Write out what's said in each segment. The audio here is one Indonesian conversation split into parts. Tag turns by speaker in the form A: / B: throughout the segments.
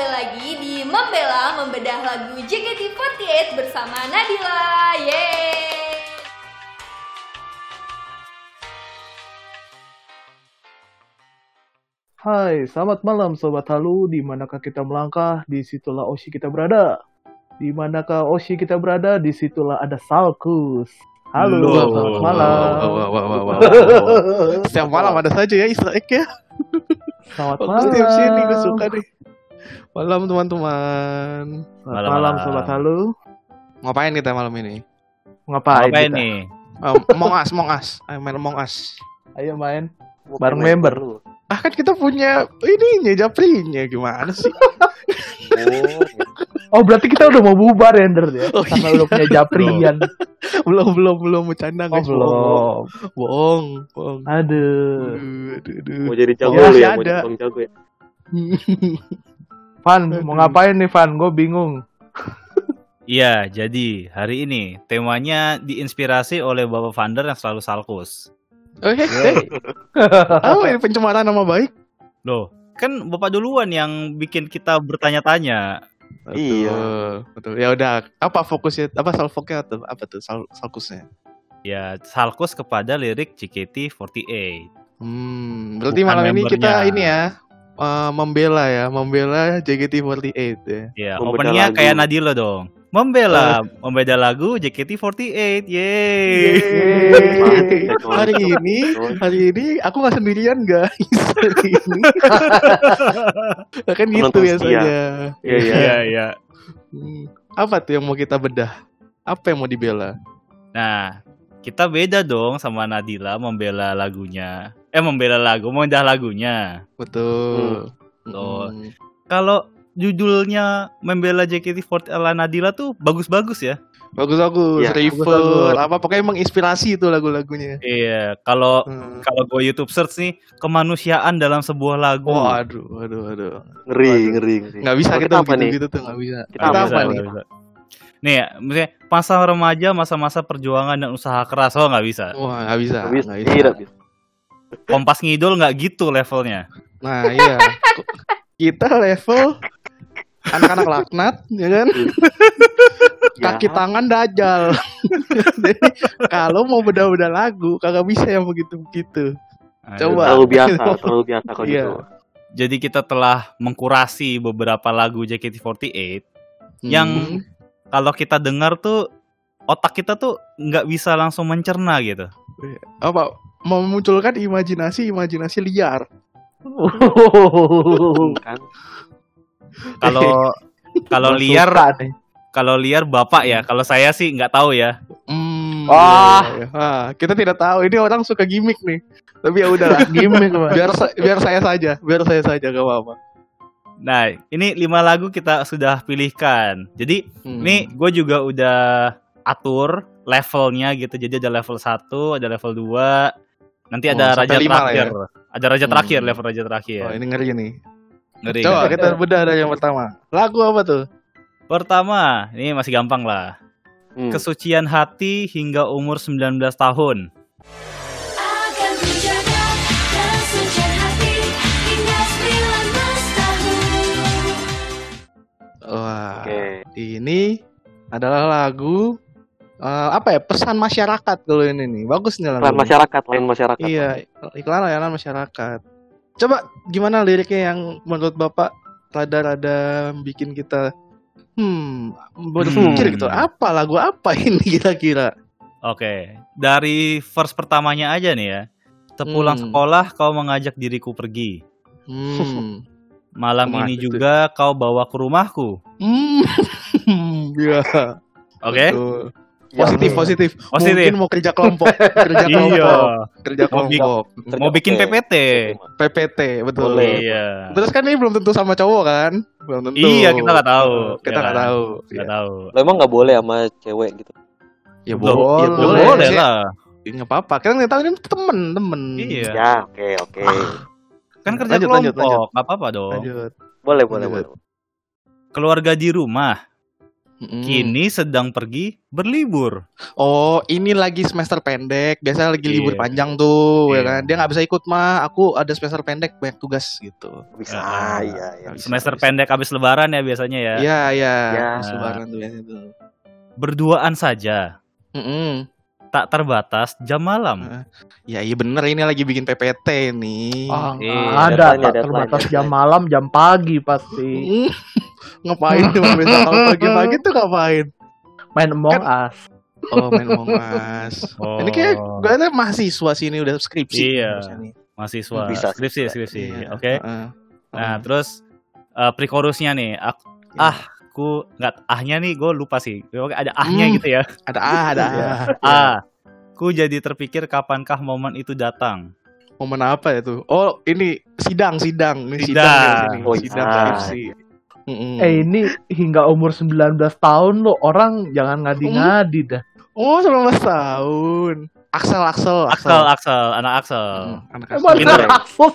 A: kembali lagi di Membela Membedah lagu JKT48 bersama Nadila. Yeay!
B: Hai, selamat malam Sobat Halu. Di manakah kita melangkah, di situlah Oshi kita berada. Di manakah Oshi kita berada, di situlah ada Salkus. Halo,
C: Loh.
B: selamat malam.
C: Wah, wah, wah, wah, wah. Setiap malam ada saja ya Easter egg ya.
B: Selamat malam.
C: tiap sini gue suka nih. Malam teman-teman.
B: Selamat
D: Malam,
B: malam,
D: malam.
B: Sobat Halu.
C: Ngapain kita malam ini?
B: Ngapain?
D: Apa
B: kita?
D: ini?
C: Um, Among Us, Among Us. Ayo main Among Us.
B: Ayo main. Bareng member.
E: lu.
C: Ah kan kita punya ininya, japrinya gimana sih?
E: Oh,
B: Oh, berarti kita udah mau bubar ya, Ender ya?
C: Oh,
B: Karena udah punya japrian.
C: belum, belum, belum bercanda
B: Oh,
C: guys.
B: belum.
C: Bohong, bohong.
B: Aduh.
C: Aduh, aduh, aduh.
E: mau jadi jago
C: Ya,
E: lu
C: masih
E: ya, mau jadi jago ya.
B: Van, mau ngapain nih, Van? Gue bingung.
D: Iya, jadi hari ini temanya diinspirasi oleh Bapak Vander yang selalu salkus.
C: Oh, hey, hey. Apa ini pencemaran nama baik?
D: Loh, kan Bapak duluan yang bikin kita bertanya-tanya.
E: Iya.
C: Betul. Ya udah, apa fokusnya? Apa salfoknya tuh? Apa tuh sal salkusnya?
D: Ya, salkus kepada lirik JKT48.
C: Hmm, berarti
D: Bukan
C: malam ini kita ini ya eh, membela ya, membela JKT48 ya.
D: Ya,
E: Membeda
D: openingnya kayak Nadila dong. Membela, membeda lagu JKT48. Yeay.
C: Hari ini, hari ini aku nggak sendirian guys. Hari ini. kan gitu ya saja.
E: Iya, iya.
D: Iya, iya.
C: Hmm, Apa tuh yang mau kita bedah? Apa yang mau dibela?
D: Nah, kita beda dong sama Nadila membela lagunya. Eh, membela lagu, membedah lagunya.
C: Betul.
D: Betul.
C: Hmm.
D: Kalau judulnya membela JKT48 ala Nadila tuh bagus-bagus ya.
C: Bagus-bagus,
E: Iya,
C: Rival,
B: bagus-bagus.
C: apa pokoknya menginspirasi itu lagu-lagunya.
D: Iya, kalau
C: Hmm.
D: kalau gue YouTube search nih kemanusiaan dalam sebuah lagu.
C: Oh, aduh, aduh, aduh.
E: Ngeri,
C: Waduh.
E: ngeri, ngeri.
C: Nggak bisa
E: Kalau
C: kita
E: apa
C: begitu
E: nih?
C: gitu tuh nggak bisa.
E: Kita
C: Kita,
E: apa
C: apa
E: nih?
C: nih?
D: bisa. Nih, ya, maksudnya masa remaja, masa-masa perjuangan dan usaha keras, oh nggak bisa.
C: Wah nggak bisa,
E: Nggak bisa.
C: nggak bisa.
E: Tidak bisa.
D: Kompas ngidol nggak gitu levelnya.
C: Nah iya, kita level anak-anak laknat, ya kan? Kaki
E: Ya.
C: tangan dajal. Jadi kalau mau beda-beda lagu, kagak bisa yang begitu-begitu. Coba.
E: Terlalu biasa, terlalu biasa kalau
C: Iya.
E: gitu.
D: Jadi kita telah mengkurasi beberapa lagu JKT48 yang
C: Hmm.
D: kalau kita dengar tuh otak kita tuh nggak bisa langsung mencerna gitu.
C: apa memunculkan imajinasi-imajinasi liar.
E: Kan?
D: Kalau kalau liar kalau liar bapak ya. Kalau saya sih nggak tahu ya.
C: Hmm,
B: Wah.
C: iya, iya. Ah, kita tidak tahu. Ini orang suka gimmick nih. Tapi ya udahlah.
B: Gimik, Pak.
C: biar sa- biar saya saja, biar saya saja gak apa-apa.
D: Nah, ini lima lagu kita sudah pilihkan. Jadi
C: Hmm.
D: ini gue juga udah atur levelnya gitu. Jadi ada level 1, ada level 2. Nanti
C: Oh,
D: ada
C: sampai
D: raja
C: lah
D: terakhir. Ada raja
C: Hmm.
D: terakhir, level raja terakhir.
C: Oh, ini ngeri nih.
D: Ngeri.
C: Coba kita bedah dari yang pertama. Lagu apa tuh?
D: Pertama, ini masih gampang lah.
E: Hmm.
D: Kesucian hati hingga umur 19 tahun.
F: Akan kujaga kesucian hati hingga 19 tahun.
C: Wah,
E: Oke.
C: ini adalah lagu eh, apa ya? Pesan masyarakat kalau ini nih. Bagus nih lagu.
E: Lain masyarakat, lain masyarakat.
C: Iya, iklan layanan masyarakat. Coba gimana liriknya yang menurut Bapak rada-rada bikin kita hmm berpikir
D: Hmm.
C: gitu. Apa lagu apa ini kira-kira?
D: Oke, dari verse pertamanya aja nih ya. Sepulang
C: Hmm.
D: sekolah kau mengajak diriku pergi.
C: Hmm.
D: Malam ini
C: itu.
D: juga kau bawa ke rumahku.
C: Hmm. Iya.
D: Oke?
C: betul.
E: Ya,
C: Positif, positif.
D: Positif.
C: Mungkin mau kerja kelompok, kerja
D: Iya.
C: kelompok, kerja
D: Mau bik-
C: kelompok.
D: Mau bikin. PPT.
C: PPT, betul.
E: Boleh.
D: Iya.
C: Terus kan ini belum tentu sama cowok kan? Belum tentu.
D: Iya, kita nggak tahu.
C: Kita
D: Ya
C: nggak
D: kan?
C: tahu.
D: Nggak
C: Iya.
D: tahu.
E: Lo emang nggak boleh sama cewek gitu.
C: Ya boleh,
E: ya
D: Ya
E: boleh.
D: boleh
C: sih.
D: lah.
C: Ya, nggak apa-apa. Kan kita tahu ini temen, temen.
D: Iya.
E: Ya, oke, oke.
D: Kan kerja
C: Lanjut,
D: kelompok.
C: lanjut, lanjut.
D: Nggak apa-apa dong.
C: Lanjut.
E: Boleh, boleh,
C: Lanjut.
E: boleh.
D: Keluarga di rumah.
C: Mm-mm.
D: kini sedang pergi berlibur.
C: Oh, ini lagi semester pendek. Biasanya lagi libur
D: Iya.
C: panjang tuh, ya
D: Iya.
C: kan? Dia nggak bisa ikut mah. Aku ada semester pendek banyak tugas gitu.
E: Bisa,
D: Ah,
E: iya, iya.
C: Bisa,
D: Semester
C: bisa.
D: pendek habis lebaran ya biasanya ya.
C: Iya, iya.
E: Ya.
C: Habis Lebaran tuh biasanya tuh.
D: Berduaan saja,
C: Mm-mm.
D: tak terbatas jam malam.
C: Ya iya bener ini lagi bikin PPT nih.
B: Ah,
D: Iya,
B: ada tak terbatas jam malam, jam pagi pasti.
C: Ngapain tuh minta kalau pagi-pagi tuh ngapain?
B: Main Among Us.
C: Oh main Among Us.
D: Oh.
C: Ini kayak gue ada mahasiswa sini udah skripsi.
D: Iya.
C: nih.
D: mahasiswa
E: Bisa,
D: skripsi
E: bisa.
D: skripsi.
C: Iya,
D: Oke.
C: heeh.
D: Nah,
C: Heeh.
D: terus eh pre-chorusnya nih. Aku,
C: Iya.
D: ah, aku nggak ahnya nih gue lupa sih. Pokoknya ada ahnya
C: Hmm.
D: gitu ya.
C: ada ah, ada
B: Iya.
C: ah.
D: Ah, ku jadi terpikir kapankah momen itu datang.
C: Momen apa ya tuh? Oh, ini sidang, sidang. Ini sidang,
D: Sidang.
C: ya, sini.
E: Oh,
C: sidang
E: iya.
C: skripsi. Mm-mm.
B: Eh ini hingga umur 19 tahun lo orang jangan ngadi-ngadi dah.
C: Oh, 19 tahun. Axel, Axel,
D: Axel, Axel, anak Axel.
C: Hmm, anak
B: Emang
C: Axel.
B: 19 tahun.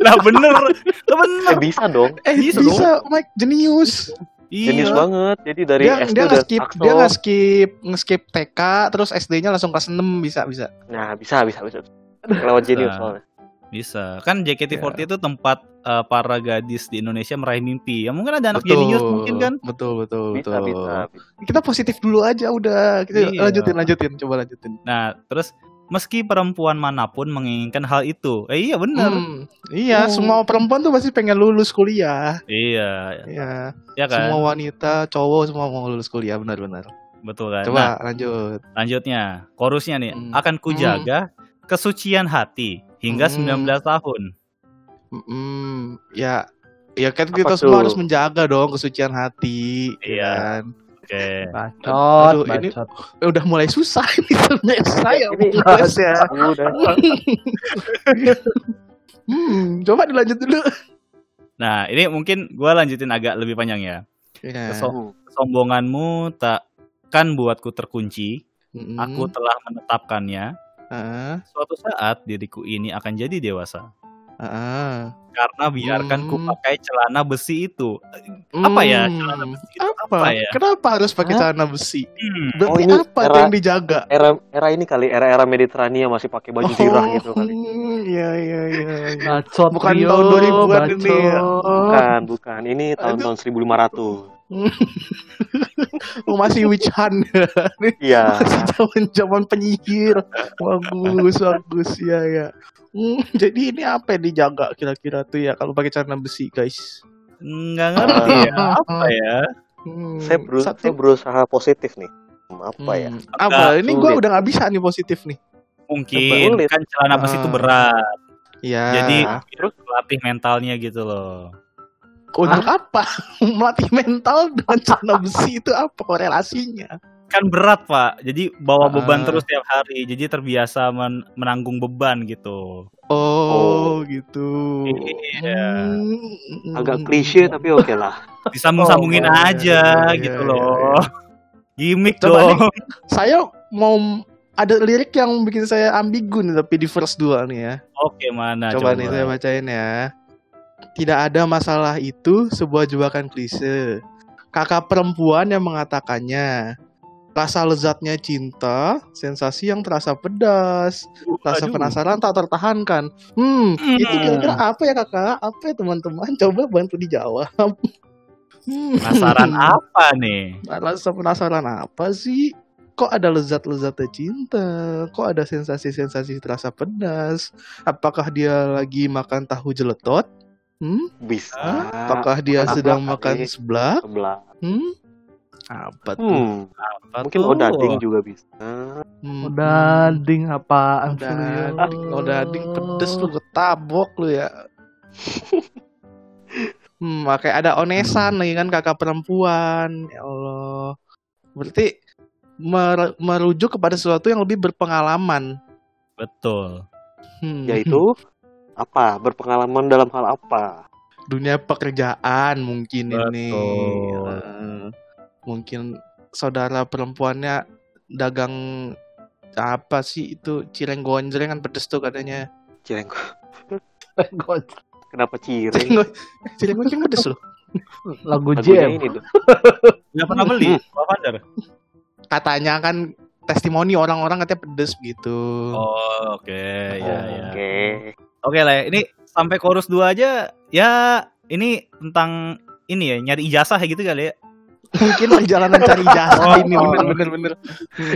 D: Nah bener, Lah, bener.
E: Eh, bisa dong.
C: Eh,
D: Bisa
C: bisa, Mike jenius.
E: Jenis
D: Iya.
E: banget. Jadi dari
C: Dia
E: SD
C: dia
E: udah
C: nge-skip,
E: Axel.
C: dia nge-skip, nge-skip TK terus SD-nya langsung kelas 6 bisa, bisa.
E: Nah, bisa, bisa, bisa. Lewat jenius
D: Bisa.
E: soalnya.
D: Bisa. Kan JKT48
C: Iya.
D: itu tempat eh, para gadis di Indonesia meraih mimpi. Ya mungkin ada anak jenius mungkin kan.
C: Betul, betul,
E: Bisa,
C: betul.
E: bisa. bisa.
C: Kita positif dulu aja udah. Kita
D: Iya.
C: lanjutin, lanjutin, coba lanjutin.
D: Nah, terus meski perempuan mana pun menginginkan hal itu. Eh iya bener.
C: Hmm, iya,
B: Oh.
C: semua perempuan tuh pasti pengen lulus kuliah.
D: Iya,
C: Iya,
D: ya kan?
C: semua wanita, cowok semua mau lulus kuliah, benar-benar.
D: Betul kan? Nah,
C: Coba lanjut.
D: lanjutnya. Chorusnya nih,
C: Hmm.
D: akan kujaga kesucian hati hingga
C: Hmm.
D: 19 tahun.
C: Hmm, ya, ya kan kita
E: Apa
C: semua
E: tuh?
C: harus menjaga dong kesucian hati,
D: Iya.
C: kan?
D: Oke.
B: Bacot,
C: Aduh, ini-
B: bacot.
C: Eh, udah mulai susah ini sebenarnya saya.
E: Ini
C: Mas, ya.
E: udah.
C: Hmm, coba dilanjut dulu.
D: Nah, ini mungkin gua lanjutin agak lebih panjang ya.
C: Ya.
D: Keso- Kesombonganmu tak kan buatku terkunci.
C: Mm-mm.
D: Aku telah menetapkannya.
C: Heeh,
D: Suatu saat diriku ini akan jadi dewasa.
C: heeh.
D: Karena biarkan ku
C: Hmm.
D: pakai celana besi itu. Apa ya
C: Hmm,
D: celana besi itu
C: Apa?
D: apa ya?
C: Kenapa harus pakai
E: Hah?
C: celana besi?
D: Hmm.
C: Berarti
E: Oh, ini
C: apa
E: era-
C: yang dijaga?
E: Era era ini kali, era-era Mediterania masih pakai baju zirah gitu kali.
C: Hmm, Iya, iya, iya. iya.
B: Bacot,
C: Bukan
B: Rio,
C: tahun 2000-an ini ya.
E: Bukan, bukan. Ini tahun-tahun 1500.
C: Oh, masih witch hunt.
E: Iya.
C: masih zaman zaman penyihir. Bagus, bagus ya ya. Hmm, jadi ini apa yang dijaga kira-kira tuh ya kalau pakai celana besi, guys?
D: Nggak ngerti ya. Apa ya?
C: Hmm,
E: Saya, beru-
C: satu-
E: saya berusaha positif nih. Hmm, Apa ya?
C: Hmm, Apa? Ini gua
E: sulit.
C: udah nggak bisa nih positif nih.
D: Mungkin
E: Sulit.
D: kan celana besi itu
C: Ah.
D: berat.
C: Iya.
D: Jadi
E: terus?
D: melatih mentalnya gitu loh.
C: Untuk apa? Melatih mental dengan celana besi itu apa korelasinya?
D: Kan berat pak. Jadi bawa beban
C: Ah.
D: terus tiap hari. Jadi terbiasa men- menanggung beban gitu.
C: Oh, gitu.
D: Iya.
C: Hmm.
E: Agak klise tapi oke lah.
D: Disambung-sambungin
C: Oh, iya,
D: aja
C: iya,
D: gitu
C: iya,
D: loh. Gimik
C: Coba
D: dong.
C: nih. Saya mau ada lirik yang bikin saya ambigu nih tapi di verse 2 nih ya.
D: Oke mana
C: coba,
D: coba.
C: nih saya bacain ya. Tidak ada masalah itu sebuah jebakan klise. Kakak perempuan yang mengatakannya. Rasa lezatnya cinta, sensasi yang terasa pedas, rasa
D: Aduh.
C: penasaran tak tertahankan. Hmm,
D: Hmm.
C: itu kira-kira apa ya kakak? Apa ya teman-teman? Coba bantu dijawab. Hmm.
D: Penasaran apa nih?
C: Rasa penasaran apa sih? Kok ada lezat-lezatnya cinta? Kok ada sensasi-sensasi terasa pedas? Apakah dia lagi makan tahu jeletot? Hmm?
E: Bisa.
C: Apakah dia
E: makan
C: sedang makan seblak?
E: Sebelah.
C: Hmm? Apa tuh?
E: Hmm,
D: Apa
E: mungkin
D: tuh?
E: odading juga bisa.
C: Hmm.
B: Udah ding apaan sih,
C: Udah,
B: Rio?
C: udah ding pedes lu ketabok lu ya. Hmm, kayak ada onesan lagi kan kakak perempuan. Ya Allah. Berarti mer- merujuk kepada sesuatu yang lebih berpengalaman.
D: Betul.
C: Hmm.
E: Yaitu apa? Berpengalaman dalam hal apa?
C: dunia pekerjaan mungkin ini.
D: Betul.
C: Eh, mungkin saudara perempuannya dagang apa sih itu cireng gonjreng kan pedes tuh katanya.
E: Cireng.
B: God,
E: Kenapa cireng?
C: Cireng, go- cireng gonjreng pedes loh.
B: Lagu jam.
E: ini tuh.
D: Nggak pernah beli, Pak Vander.
C: Katanya kan testimoni orang-orang katanya pedes gitu.
D: Oh, oke, ya, ya.
E: Oke.
D: Oke lah, ini sampai chorus 2 aja ya ini tentang ini ya, nyari ijazah gitu kali ya.
C: Mungkin perjalanan cari jasa
D: Oh.
C: ini bener-bener bener.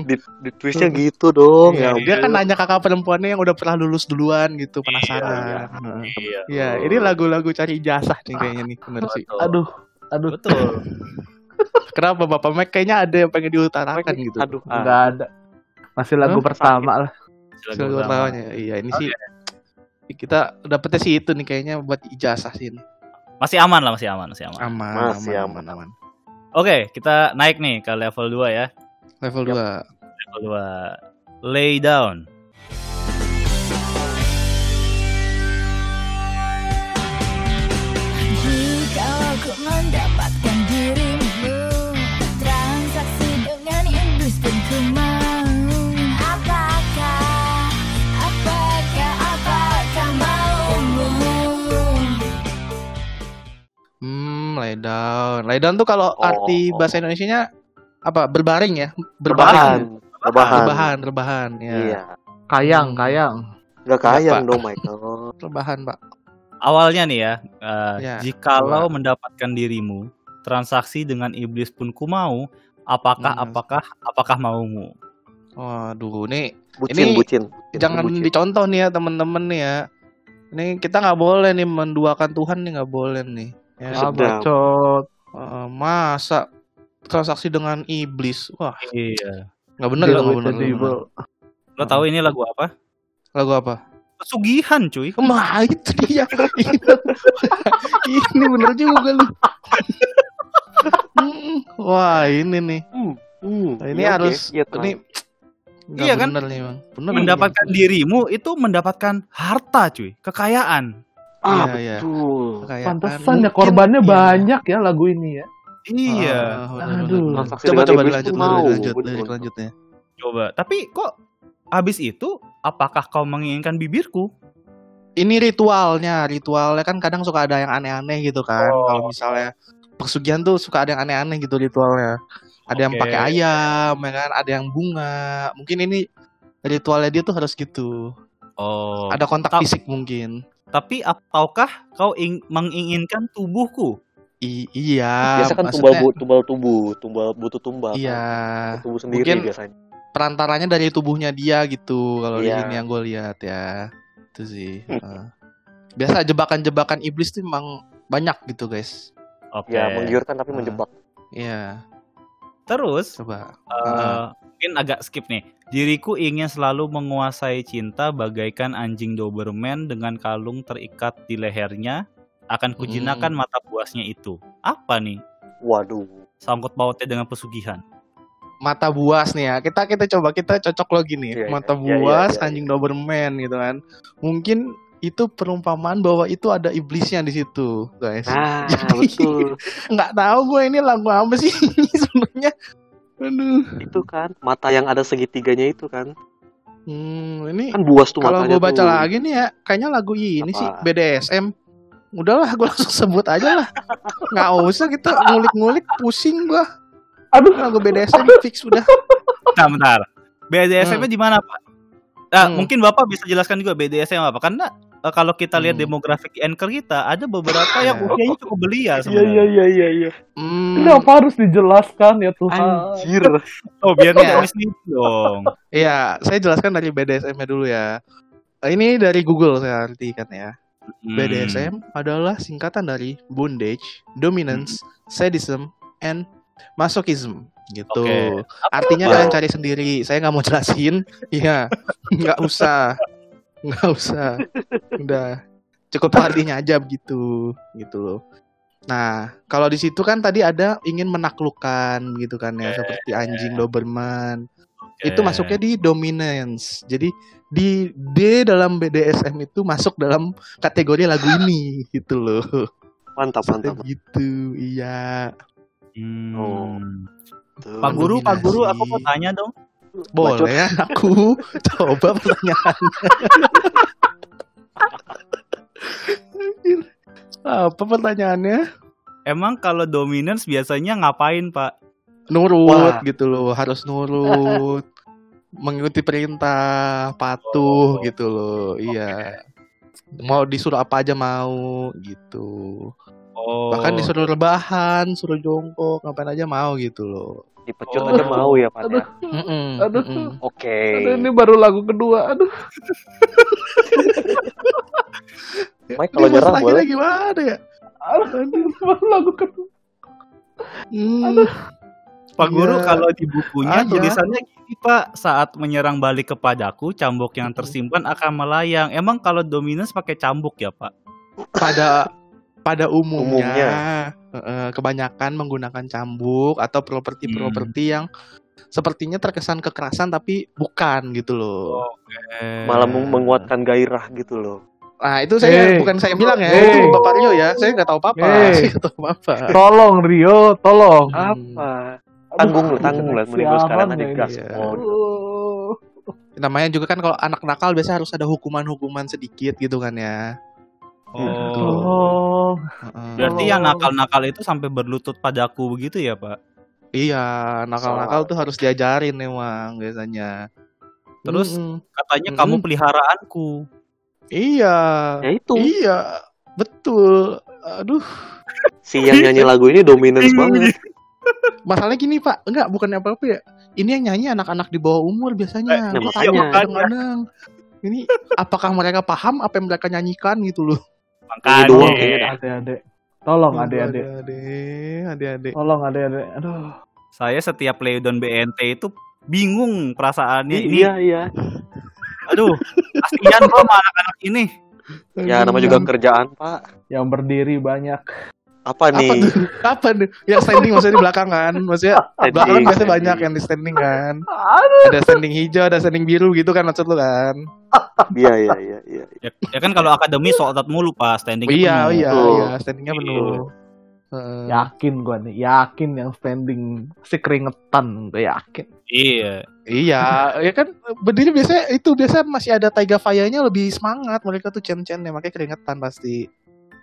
E: Di, di twistnya gitu dong.
C: Iya,
E: ya
C: dia kan
E: ampun.
C: nanya kakak perempuannya yang udah pernah lulus duluan gitu, penasaran. Heeh.
D: Iya.
C: Iya, ini lagu-lagu cari ijazah nih kayaknya nih, bener sih.
B: Aduh, aduh.
D: Betul.
C: Kenapa Bapak Mike kayaknya ada yang pengen diutarakan gitu?
E: Aduh. ah.
B: Enggak ada. Masih lagu
C: Hah?
B: pertama lah.
D: Lagu
C: Lagu
D: pertama.
C: pertamanya. Iya, ini sih kita dapetnya sih itu nih kayaknya buat ijazah sih ini.
D: Masih aman lah, masih aman, masih aman.
C: Aman,
E: Masih
C: aman,
E: aman.
C: aman, aman.
D: Oke, kita naik nih ke level 2 ya.
C: Level 2.
D: Level 2. Lay down.
F: Jika aku mendapatkan dirimu Transaksi dengan iblis pun
C: down. Lay down tuh kalau
E: Oh.
C: arti bahasa Indonesianya apa? Berbaring ya?
E: Rebahan. Rebahan.
C: Rebahan, rebahan ya.
E: Iya.
B: Kayang, kayang.
E: Gak
C: Pak.
E: kayang dong Michael.
C: Rebahan, Pak.
D: Awalnya nih ya, eh,
C: Ya,
D: jikalau mendapatkan dirimu, transaksi dengan iblis pun ku mau, apakah
C: Hmm.
D: apakah apakah maumu?
C: Waduh, nih
E: Bucin,
C: Ini
E: bucin. bucin.
C: jangan
E: bucin.
C: dicontoh nih ya temen-temen nih ya. Ini kita nggak boleh nih menduakan Tuhan nih nggak boleh nih. Ya,
E: Sedap.
B: bacot.
C: Eh, masa transaksi dengan iblis? Wah,
D: Iya.
C: nggak dong, nggak bener.
D: Lo tahu ini lagu apa?
C: Lagu apa?
D: Pesugihan, cuy.
C: Nah, itu dia. ini bener juga lu. Wah, ini nih.
E: Hmm,
C: Nah, ini
E: oke.
C: harus
E: Iya,
C: ini nggak
D: Iya kan?
C: bener nih, Bang. Bener
D: Mendapatkan dirimu itu mendapatkan harta, cuy, kekayaan.
E: Ah,
C: Iya, iya.
E: betul.
C: Kayak
B: Pantesan ya
C: mungkin-
B: korbannya
C: iya.
B: banyak ya lagu ini ya.
D: Iya.
C: Ah, bener, bener,
B: Aduh.
C: Coba coba dilanjut,
E: mau. Betul.
C: lirik lanjutnya.
D: Coba. Tapi kok habis itu apakah kau menginginkan bibirku?
C: ini ritualnya ritualnya kan kadang suka ada yang aneh-aneh gitu kan
D: Oh.
C: kalau misalnya pesugihan tuh suka ada yang aneh-aneh gitu ritualnya ada yang
D: Oke.
C: pakai ayam ya kan ada yang bunga mungkin ini ritualnya dia tuh harus gitu
D: Oh.
C: ada kontak
D: Ta-
C: fisik mungkin
D: Tapi ataukah kau ing- menginginkan tubuhku?
C: I- iya
E: Biasa kan tumbal,
C: maksudnya
E: bu, tumbal tubuh, tumbal butuh tumbal.
C: iya
E: Tubuh sendiri
C: Mungkin-
E: biasanya.
C: perantaranya dari tubuhnya dia gitu kalau
E: Iya.
C: di sini yang gue lihat ya itu sih Heeh. biasa jebakan-jebakan iblis tuh emang banyak gitu guys
D: Oke.
E: Ya, menggiurkan tapi
C: Ah.
E: menjebak.
C: iya
D: Terus
C: coba
D: eh, mungkin agak skip nih. Diriku ingin selalu menguasai cinta bagaikan anjing Doberman dengan kalung terikat di lehernya. Akan kujinakan mata buasnya itu. Apa nih?
E: Waduh.
D: Sangkut pautnya dengan pesugihan.
C: mata buas nih ya. Kita kita coba kita cocok lagi nih.
E: Iya, iya.
C: mata
E: Iya, iya,
C: buas,
E: iya,
C: anjing Doberman gitu kan. Mungkin itu perumpamaan bahwa itu ada iblisnya di situ, guys.
E: Nah,
C: Jadi-
E: betul.
C: Nggak tahu gue ini lagu apa sih sebenarnya. Aduh.
E: Itu kan mata yang ada segitiganya itu kan.
C: Hmm, ini
E: Kan buas tuh
C: kalau gue baca
E: tuh.
C: lagi nih ya, kayaknya lagu ini
E: Apa?
C: sih BDSM. Udahlah, gue langsung sebut aja lah. Nggak usah kita ngulik-ngulik, pusing gue.
B: Aduh.
C: Lagu BDSM fix udah.
D: Bentar, bentar. BDSM-nya di mana, Pak? Nah,
C: Hmm.
D: mungkin Bapak bisa jelaskan juga BDSM apa? Karena eh, kalau kita lihat
C: Hmm.
D: demografik anchor kita, ada beberapa yang usianya cukup belia
B: Iya
D: sebenarnya.
B: iya iya iya iya.
C: Hmm,
B: Kenapa harus dijelaskan ya Tuhan?
E: Anjir.
D: Oh, biar
C: Iya.
D: nggak mislead dong.
C: Iya, saya jelaskan dari BDSM-nya dulu ya. Ini dari Google saya artikan ya.
D: Hmm.
C: BDSM adalah singkatan dari bondage, dominance, sadism, and masochism gitu.
D: Oke.
C: Artinya
E: Wow.
C: kalian cari sendiri. Saya nggak mau jelasin. Iya, nggak usah, nggak usah. Udah cukup artinya aja begitu, gitu loh. Nah, kalau di situ kan tadi ada ingin menaklukkan gitu kan ya, seperti anjing Doberman. Itu masuknya di dominance. Jadi di D dalam BDSM itu masuk dalam kategori lagu ini gitu loh.
E: Mantap, mantap.
C: gitu, iya.
D: Hmm.
E: Oh. Tuh.
D: Pak Guru, Pak Guru, aku mau tanya dong.
C: Boleh ya, aku coba pertanyaan. Apa pertanyaannya?
D: Emang kalau dominance biasanya ngapain, Pak?
C: nurut
E: Wah.
C: gitu loh, harus nurut. Mengikuti perintah, patuh
D: Oh,
C: gitu loh. Iya. Mau disuruh apa aja mau gitu.
D: Oh.
C: Bahkan disuruh rebahan, suruh jongkok, ngapain aja mau gitu loh.
E: Dipecut
D: Oh.
E: aja mau ya, Pak. ya?
C: Mm-mm,
B: Aduh.
C: mm-mm.
E: Oke.
B: Aduh, ini baru lagu kedua. Aduh.
E: Mike kalau nyerah boleh.
C: gimana ya?
B: Aduh, baru lagu kedua.
C: Hmm,
D: Pak Guru
C: Iya.
D: kalau di bukunya
C: Aja.
D: tulisannya gini Pak, saat menyerang balik kepadaku, cambuk yang tersimpan akan melayang. Emang kalau Dominus pakai cambuk ya Pak?
C: pada pada umumnya,
E: Umumnya.
C: eh, kebanyakan menggunakan cambuk atau properti-properti yang sepertinya terkesan kekerasan tapi bukan gitu loh.
D: Eh,
E: Malah meng- menguatkan gairah gitu loh.
C: Nah itu saya
B: Hey.
C: bukan saya bilang ya,
B: Hey.
C: itu Bapak Rio ya, saya nggak tahu apa-apa,
B: Hey.
C: saya nggak tahu apa-apa.
B: Tolong Rio, tolong.
C: Hmm.
E: Apa? Tanggung lu, tanggung lah. Mending sekarang aja gas.
C: ya.
E: Oh,
B: Aduh.
C: Namanya juga kan kalau anak nakal biasanya harus ada hukuman-hukuman sedikit gitu kan ya.
D: Oh.
C: Heeh.
D: Berarti yang nakal-nakal itu sampai berlutut padaku begitu ya Pak?
C: Iya, nakal-nakal tuh harus diajarin emang biasanya.
D: Terus
C: Mm-mm.
D: katanya
C: Mm-mm.
D: kamu peliharaanku.
C: Iya.
E: Ya itu.
C: Iya, betul. Aduh,
E: Si yang nyanyi lagu ini dominance banget.
C: masalahnya gini Pak, enggak bukan apa-apa ya. Ini yang nyanyi anak-anak di bawah umur biasanya.
E: Nah,
C: Gua
E: makanya.
C: kadang-kadang. Ini apakah mereka paham apa yang mereka nyanyikan gitu loh?
E: Ini doang
D: Makanya.
E: kayaknya dah.
B: Adik-adik. Tolong adik-adik.
C: Adik-adik, adik-adik.
B: Tolong adik-adik. Aduh.
D: Saya setiap Leodon BNT itu bingung perasaannya ini.
E: Iya, iya.
D: Aduh, kasihan kok sama anak-anak ini.
E: Ya namanya juga kerjaan, Pak.
B: Yang berdiri banyak.
E: Apa
C: Apa
E: nih?
C: tuh? Apa tuh? Yang standing maksudnya di belakang kan? Maksudnya
E: Standing,
C: belakangan biasanya
E: standing.
C: banyak yang di standing kan?
B: Aduh.
C: Ada standing hijau, ada standing biru gitu kan maksud lu kan?
E: Iya, iya, iya, iya.
D: Ya, ya kan kalau akademi soal mulu Pak, standing
C: Iya,
D: penuh.
C: iya, iya, standingnya penuh. Heeh.
B: Yakin gua nih, yakin yang standing si keringetan, gue yakin.
D: Iya.
C: Iya, ya kan berdiri biasanya itu biasa masih ada Taiga Faya-nya lebih semangat mereka tuh cen-cen makanya keringetan pasti.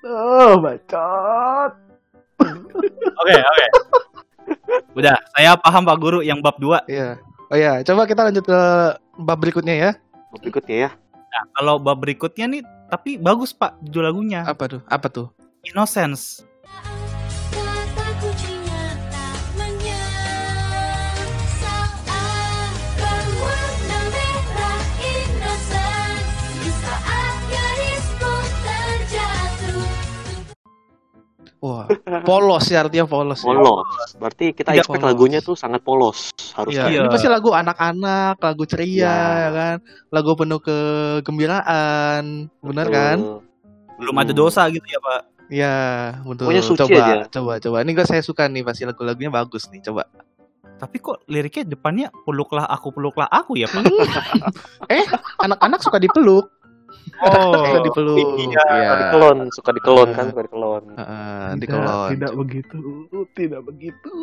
B: Oh, bacot.
D: Oke, oke. Udah, saya paham Pak Guru yang bab 2.
C: Iya. Oh iya, coba kita lanjut ke bab berikutnya ya.
E: Berikutnya ya.
D: Nah, kalau bab berikutnya nih tapi bagus Pak judul lagunya.
C: Apa tuh? Apa tuh?
D: Innocence.
C: Wah, polos ya artinya polos. ya.
E: Polos. Berarti kita
C: Tidak
E: expect
C: polos.
E: lagunya tuh sangat polos
C: Iya,
E: harusnya.
D: Iya.
C: ini pasti lagu anak-anak, lagu ceria
E: Ya.
C: ya kan, lagu penuh kegembiraan, benar kan?
D: Belum
E: Hmm.
D: ada dosa gitu ya Pak.
C: Iya, betul.
E: Pokoknya suci
C: coba,
E: aja.
C: coba, coba. Ini gue saya suka nih, pasti lagu-lagunya bagus nih. Coba.
D: Tapi kok liriknya depannya peluklah aku peluklah aku ya Pak.
C: Anak-anak suka dipeluk.
D: Oh.
C: suka dipeluk.
D: Iya.
E: Suka dikelon, suka dikelon kan, suka dikelon.
C: Heeh,
B: Tidak,
C: dikelon.
B: tidak begitu, tidak begitu.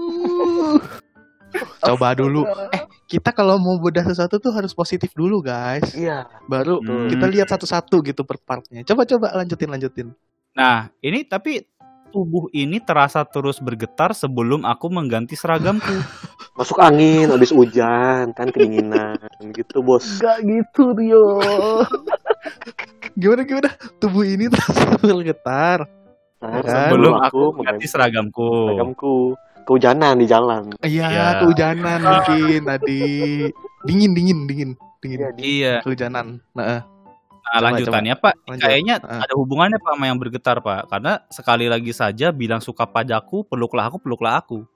C: Coba dulu. Eh, kita kalau mau bedah sesuatu tuh harus positif dulu, guys.
E: Iya.
C: Baru
D: Hmm.
C: kita lihat satu-satu gitu per partnya. Coba-coba lanjutin, lanjutin.
D: Nah, ini tapi tubuh ini terasa terus bergetar sebelum aku mengganti seragamku.
E: Masuk angin, habis hujan, kan kedinginan gitu, Bos.
B: Gak gitu, Rio.
C: Gimana gimana? Tubuh ini terasa bergetar.
E: Nah,
C: Kan?
D: sebelum aku
E: mengganti
D: mengganti seragamku.
E: seragamku kehujanan di jalan.
C: Iya,
D: Iya.
C: kehujanan mungkin tadi. Dingin, dingin, dingin, dingin.
E: Iya, di-
D: Iya.
C: Kehujanan. Nah,
D: Nah,
C: Coba,
D: lanjutannya Pak,
C: Lanjut.
D: kayaknya
C: Ah.
D: ada hubungannya Pak sama yang bergetar Pak. Karena sekali lagi saja bilang suka padaku, peluklah aku, peluklah aku.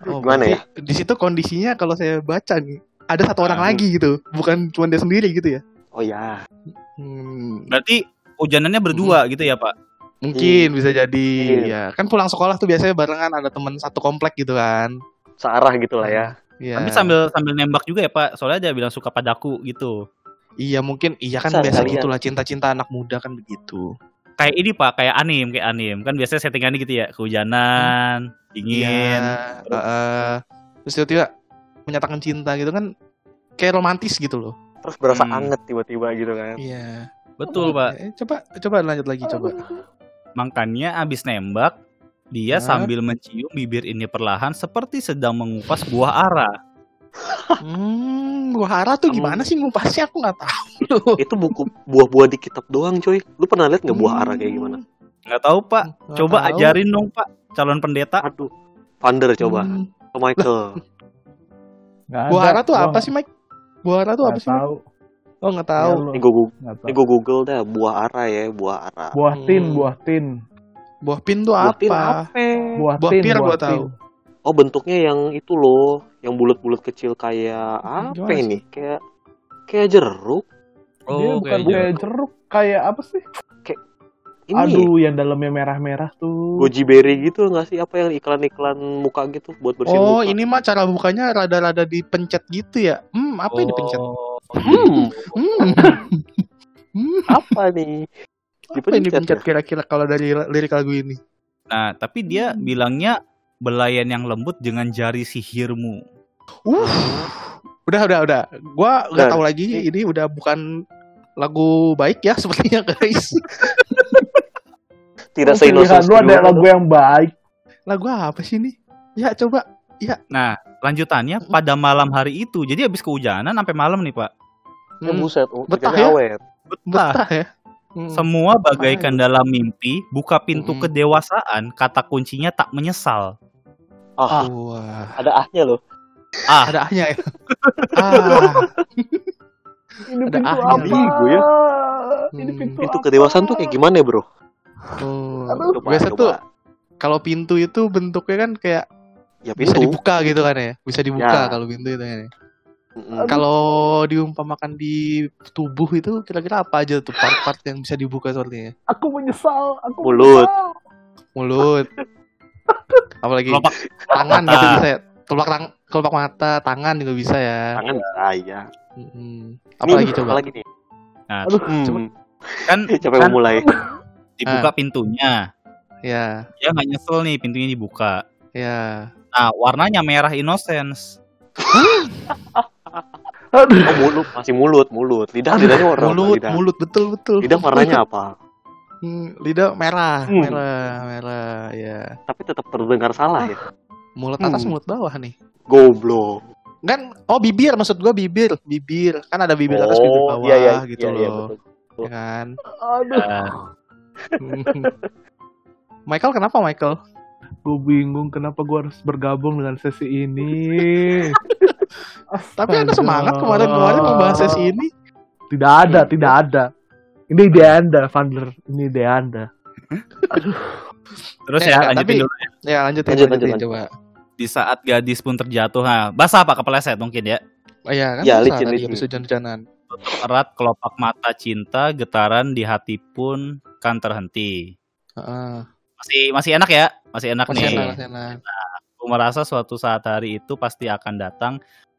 C: oh,
E: Gimana
C: berarti Di situ kondisinya kalau saya baca nih, ada satu orang
D: Ah.
C: lagi gitu, bukan cuma dia sendiri gitu ya.
E: Oh ya,
C: Hmm,
D: Berarti hujanannya berdua gitu ya Pak.
C: mungkin bisa jadi
E: Iya.
C: ya. Kan pulang sekolah tuh biasanya barengan ada teman satu komplek gitu kan.
E: searah gitu lah ya.
C: Iya.
D: Tapi sambil sambil nembak juga ya Pak. Soalnya dia bilang suka padaku gitu.
C: Iya mungkin iya kan
E: Bisa
C: biasa gitulah cinta-cinta anak muda kan begitu.
D: Kayak ini Pak, kayak anim, kayak anim. Kan biasanya settingannya gitu ya, kehujanan, dingin.
C: Iya. heeh. terus tiba-tiba menyatakan cinta gitu kan kayak romantis gitu loh.
E: Terus berasa
D: Hmm.
E: anget tiba-tiba gitu kan.
C: Iya.
D: Betul Pak.
C: Eh, coba coba lanjut lagi coba.
D: Makanya abis nembak, Dia
C: Hah?
D: sambil mencium bibir ini perlahan seperti sedang mengupas buah ara.
C: Hmm, buah ara tuh gimana sih ngupasnya aku nggak tahu.
E: Itu buku buah-buah di kitab doang, coy. Lu pernah lihat nggak buah ara kayak gimana?
D: Nggak tahu Pak.
C: Nggak
D: Coba
C: tahu.
D: ajarin dong Pak, calon pendeta.
E: Aduh. Vander coba.
C: Hmm.
E: Oh, Michael.
C: Buah ara tuh apa sih, Mike? Buah ara tuh apa sih?
B: Tahu.
C: Oh nggak
B: Ya,
C: tahu.
B: lu
E: Ini gue
B: nggak
E: ini gue google dah buah ara ya, buah ara.
B: Buah tin,
C: Hmm.
B: buah tin.
C: Buah pin tuh
E: Buah tin
C: apa?
E: apa?
B: Buah,
C: Buah
B: tin,
C: pir
B: buah
C: gua tahu.
E: Oh bentuknya yang itu loh, yang bulat-bulat kecil kayak apa
C: Gimana sih?
E: ini? Kayak kayak jeruk.
B: Dia
D: Oh,
B: bukan
D: kayak
B: kayak jeruk, kayak apa sih?
E: Ini
B: Aduh, yang dalamnya merah-merah tuh.
E: goji berry gitu nggak sih? Apa yang iklan-iklan muka gitu buat bersihin
C: Oh,
E: muka?
C: ini mah cara bukanya rada-rada dipencet gitu ya. Hmm, apa yang dipencet?
D: Oh,
E: Hmm,
C: Hmm. Hmm,
E: apa nih?
C: apa yang
E: Dipencet
C: dipencet
E: ya?
C: kira-kira kalau dari lirik lagu ini?
D: Nah, tapi dia bilangnya belayan yang lembut dengan jari sihirmu.
C: Uh. Udah, udah, udah. Gua nggak
E: Udah.
C: tahu lagi. Ini udah bukan lagu baik ya sepertinya guys.
E: Tidak
B: Oh, pilihan
E: seinosens
B: lu ada lagu yang baik.
C: lagu apa sih ini? Ya coba.
D: Nah, lanjutannya pada malam hari itu. Jadi habis kehujanan sampai malam nih, Pak.
E: Ya
C: Hmm,
E: buset, oh,
C: Betah ya?
E: awet.
C: betah ya. Hmm.
D: Semua bagaikan dalam mimpi, buka pintu
C: Mm-mm.
D: kedewasaan, kata kuncinya tak menyesal.
E: Ah,
C: Wah,
E: ada ahnya loh.
D: Ah,
C: ada ahnya ya. ah,
B: Ini
C: Ada
B: pintu
C: ahnya.
B: apa?
E: Bingung ya.
B: Ini
C: Hmm,
B: pintu,
E: Pintu
B: apa?
E: kedewasaan tuh kayak gimana ya, bro?
B: Aduh.
E: Coba,
C: Biasa
E: coba.
C: tuh kalau pintu itu bentuknya kan kayak
E: Ya
C: bisa
E: pintu.
C: dibuka gitu kan ya. Bisa dibuka
E: Ya.
C: kalau pintu itu kan ya. Kalau diumpamakan di tubuh itu kira-kira apa aja tuh part-part yang bisa dibuka sepertinya?
B: Aku menyesal. Aku
E: Mulut.
B: menyesal.
C: Mulut. Apalagi
D: kelopak
C: tangan
D: mata.
C: gitu bisa ya. Kelopak tang kelopak mata, tangan juga bisa ya.
E: Tangan bisa ya.
C: Apalagi coba?
E: Apalagi nih?
D: Nah,
B: Aduh,
E: Hmm.
D: kan
E: Capek
D: kan
E: mulai.
D: dibuka pintunya.
C: Ya,
D: Dia nggak nyesel nih pintunya dibuka.
C: ya.
D: Nah, warnanya merah innocence.
B: Aduh.
E: Oh mulut, masih mulut, mulut. Lidah, lidahnya warna
C: Mulut,
E: lidah.
C: mulut betul betul.
E: Lidah warnanya apa?
C: Hmm, lidah merah,
E: Hmm.
C: merah, merah, ya.
E: Tapi tetap terdengar salah ya.
C: Mulut atas,
E: Hmm.
C: mulut bawah nih.
E: Goblok.
C: Kan, oh bibir maksud gua bibir, bibir. Kan ada bibir atas, bibir bawah
E: iya, iya,
C: gitu
E: iya, iya,
C: loh.
E: betul.
C: ya kan?
B: Aduh.
C: Michael kenapa Michael?
B: Gue bingung kenapa gue harus bergabung dengan sesi ini.
C: Tapi anda semangat kemarin-kemarin membahas sesi ini.
B: Tidak ada, tidak ada. Ini ide anda, Vander. Ini ide anda.
D: terus ya
C: enggak,
D: lanjutin
C: tapi-
D: dulu.
C: Ya lanjutin,
E: Lanjut,
C: lanjutin,
E: lanjut,
C: coba.
D: Di saat gadis pun terjatuh, nah, basah apa kepeleset mungkin ya.
C: Oh iya kan
E: Ya, licin, licin.
C: habis hujan-hujanan.
D: Erat kelopak mata cinta, getaran di hati pun kan terhenti.
C: Heeh.
D: Masih masih enak ya, masih enak
C: Masih
D: nih.
C: enak, masih enak.
D: Aku merasa suatu saat hari itu pasti akan datang.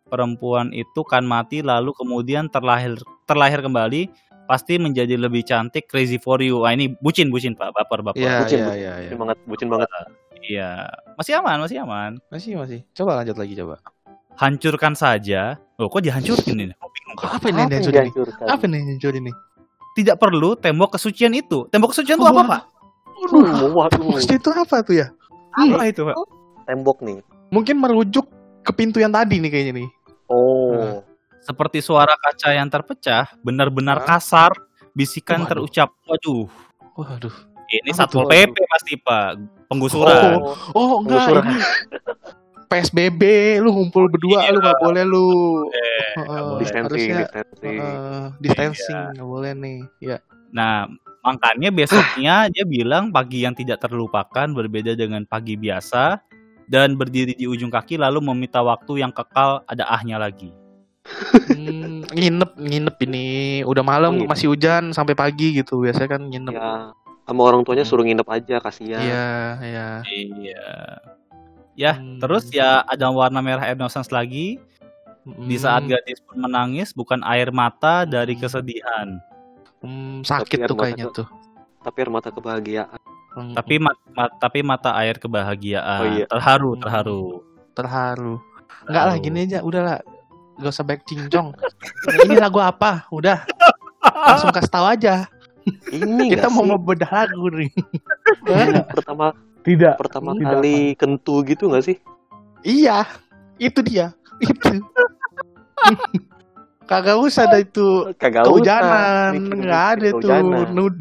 D: Perempuan itu kan mati lalu kemudian terlahir terlahir kembali pasti menjadi lebih cantik crazy for you. Ah ini bucin bucin Pak, baper baper.
C: Iya,
E: Bucin,
C: iya,
E: bucin.
C: iya, iya.
E: Bucin banget, bucin banget.
D: Iya. Masih aman, masih aman.
C: Masih, masih. Coba lanjut lagi coba.
D: Hancurkan saja. Loh, kok dihancurkan ini? Kok bingung.
C: Apa ini yang dihancurin? Apa nih yang dihancurin nih?
D: Tidak perlu tembok kesucian itu. Tembok kesucian itu apa. Pak?
E: Waduh.
C: Maksudnya itu apa tuh ya?
D: Apa itu, Pak?
E: Tembok nih.
C: Mungkin merujuk ke pintu yang tadi nih kayaknya nih.
E: Oh.
D: Seperti suara kaca yang terpecah, benar-benar kasar, bisikan
C: Waduh.
D: terucap. Waduh,
C: Waduh.
D: ini Satpol
C: tuh?
D: PP pasti, Pak. Penggusuran.
E: Oh.
C: Oh enggak
E: Penggusuran.
C: PSBB lu ngumpul berdua
D: Iya.
C: lu nggak boleh lu.
D: Eh, boleh.
E: Distancing,
C: harusnya
E: distancing.
C: heeh, distancing
D: Iya.
C: nggak boleh nih. Ya.
D: Nah, makanya besoknya dia bilang pagi yang tidak terlupakan berbeda dengan pagi biasa dan berdiri di ujung kaki lalu meminta waktu yang kekal ada ahnya lagi.
C: Hmm, nginep nginep ini udah malam
E: Oh, gitu.
C: masih hujan sampai pagi gitu biasanya kan nginep.
E: Ya. Sama orang tuanya suruh nginep aja, kasihan.
C: Iya, iya.
D: Iya. Ya,
C: Hmm.
D: terus ya ada warna merah innocence lagi. Di saat
C: Hmm,
D: gadis pun menangis bukan air mata dari
C: Hmm.
D: kesedihan,
C: hmm, sakit
E: Tapi
C: tuh kayaknya
E: tuh.
C: tuh.
E: Tapi air mata kebahagiaan.
C: Hmm,
D: tapi ma- ma- tapi mata air kebahagiaan.
E: Oh, iya.
D: Terharu,
C: Hmm.
D: terharu.
C: terharu. Enggak lah
D: Terharu.
C: gini aja, udah lah. Gak usah baik cincong. ini lagu apa? Udah. Langsung kasih tahu aja.
E: Ini
C: Kita mau
E: sih?
C: ngebedah lagu nih.
E: Pertama
B: Tidak.
E: pertama
B: Tidak.
E: kali kentu gitu nggak sih?
C: Iya, itu dia. Itu. Kagak usah ada itu
E: Kagak
C: kehujanan,
E: usah.
C: nggak ada itu.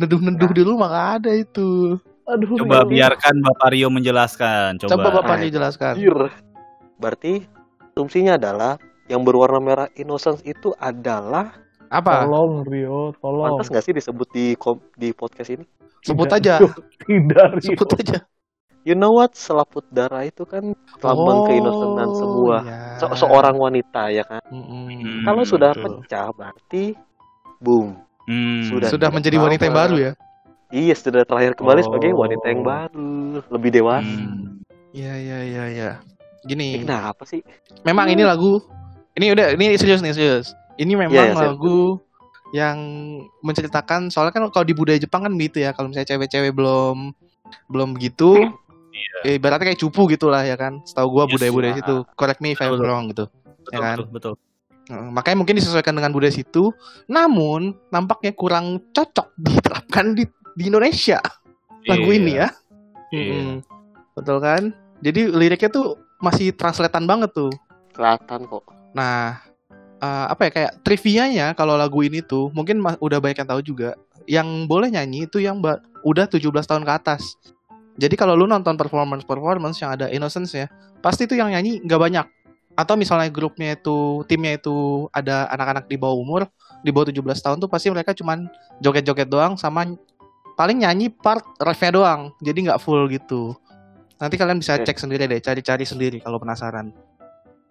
C: Neduh-neduh di rumah nggak ada itu.
B: Aduh.
D: Coba
B: ya.
D: biarkan Bapak Rio menjelaskan. Coba.
C: Coba Bapak jelaskan.
E: Anjir. Berarti asumsinya adalah yang berwarna merah innocence itu adalah
C: Apa?
B: Tolong Rio, tolong.
E: pantas nggak sih disebut di kom- di podcast ini?
C: Sebut
B: Tidak,
C: aja.
B: Rio. Tidak, Rio.
C: Sebut aja.
E: You know what? Selaput darah itu kan lambang keinnocentan sebuah
C: ya.
E: se- seorang wanita ya kan.
C: Mm-mm.
E: Kalau sudah
C: betul.
E: pecah berarti boom.
D: Hmm.
E: Sudah.
C: sudah menjadi wanita yang baru ya.
E: Iya, sudah terakhir kembali sebagai
C: Oh.
E: wanita yang baru, lebih dewasa.
D: Hmm.
C: Iya iya iya iya. Gini,
E: Eh, Kenapa sih?
C: memang ini lagu ini udah ini serius nih serius. Ini memang
E: Iya, iya, serius.
C: lagu yang menceritakan soalnya kan kalau di budaya Jepang kan gitu ya kalau misalnya cewek-cewek belum belum begitu eh, ibaratnya kayak cupu gitulah ya kan setahu gua
D: Yes,
C: budaya-budaya
E: ya.
C: situ correct me if I'm wrong gitu
D: Betul,
C: Ya kan?
D: betul, betul.
C: Heeh, makanya mungkin disesuaikan dengan budaya situ namun nampaknya kurang cocok diterapkan di di Indonesia lagu
D: Iya.
C: ini ya
D: Iya.
C: Mm-mm. betul kan jadi liriknya tuh masih translatean banget tuh
E: Kelihatan kok.
C: Nah, eh, apa ya kayak trivianya kalau lagu ini tuh mungkin udah banyak yang tahu juga. Yang boleh nyanyi itu yang udah 17 tahun ke atas. Jadi kalau lu nonton performance-performance yang ada innocence ya, pasti tuh yang nyanyi nggak banyak. Atau misalnya grupnya itu, timnya itu ada anak-anak di bawah umur, di bawah 17 tahun tuh pasti mereka cuman joget-joget doang sama paling nyanyi part refnya doang. Jadi nggak full gitu. Nanti kalian bisa cek sendiri deh, cari-cari sendiri kalau penasaran.